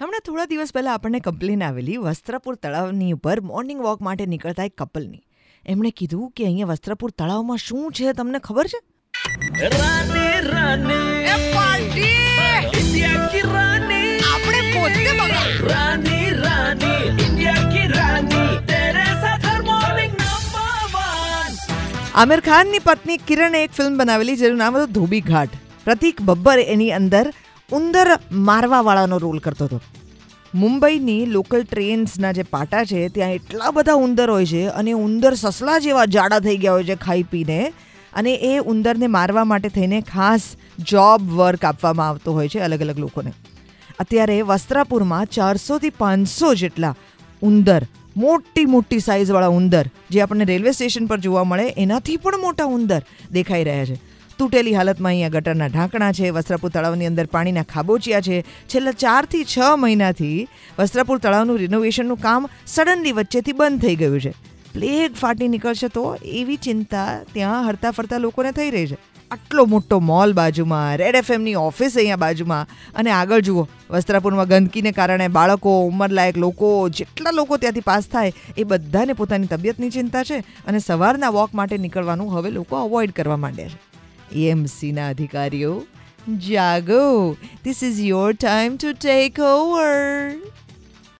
હમણાં થોડા દિવસ પહેલાં આપણને કમ્પ્લેન આવેલી વસ્ત્રપુર તળાવની ઉપર મોર્નિંગ વોક માટે નીકળતા એક કપલની. એમણે કીધું કે અહીંયા વસ્ત્રપુર તળાવમાં શું છે તમને ખબર છે? રાની રાની. આમિર ખાનની પત્ની કિરણે એક ફિલ્મ બનાવેલી જેનું નામ હતું ધોબી ઘાટ. પ્રતિક બબ્બર એની અંદર ઉંદર મારવાવાળાનો રોલ કરતો હતો. મુંબઈની લોકલ ટ્રેન્સના જે પાટા છે, ત્યાં એટલા બધા ઉંદર હોય છે અને ઉંદર સસલા જેવા જાડા થઈ ગયા હોય છે ખાઈ પીને અને એ ઉંદરને મારવા માટે થઈને ખાસ જોબ વર્ક આપવામાં આવતો હોય છે અલગ અલગ લોકોને. અત્યારે વસ્ત્રાપુરમાં ચારસોથી પાંચસો જેટલા ઉંદર મોટી મોટી સાઇઝવાળા ઉંદર જે આપણને રેલવે સ્ટેશન પર જોવા મળે, એનાથી પણ મોટા ઉંદર દેખાઈ રહ્યા છે. તૂટેલી હાલતમાં અહીંયા ગટરના ઢાંકણા છે. વસ્ત્રાપુર તળાવની અંદર પાણીના ખાબોચિયા છે. છેલ્લા ચારથી છ મહિનાથી વસ્ત્રાપુર તળાવનું રિનોવેશનનું કામ સડનલી વચ્ચેથી બંધ થઈ ગયું છે. પ્લેગ ફાટી નીકળશે તો એવી ચિંતા ત્યાં હરતા ફરતા લોકોને થઈ રહી છે. આટલો મોટો મોલ બાજુમાં રેડ એફએમની ઓફિસ અહીંયા બાજુમાં. અને આગળ જુઓ, વસ્ત્રાપુરમાં ગંદકીને કારણે બાળકો, ઉંમરલાયક લોકો, જેટલા લોકો ત્યાંથી પાસ થાય એ બધાને પોતાની તબિયતની ચિંતા છે અને સવારના વોક માટે નીકળવાનું હવે લોકો અવોઇડ કરવા માંડ્યા છે. એએમસીના અધિકારીઓ જાગો this is your time to take over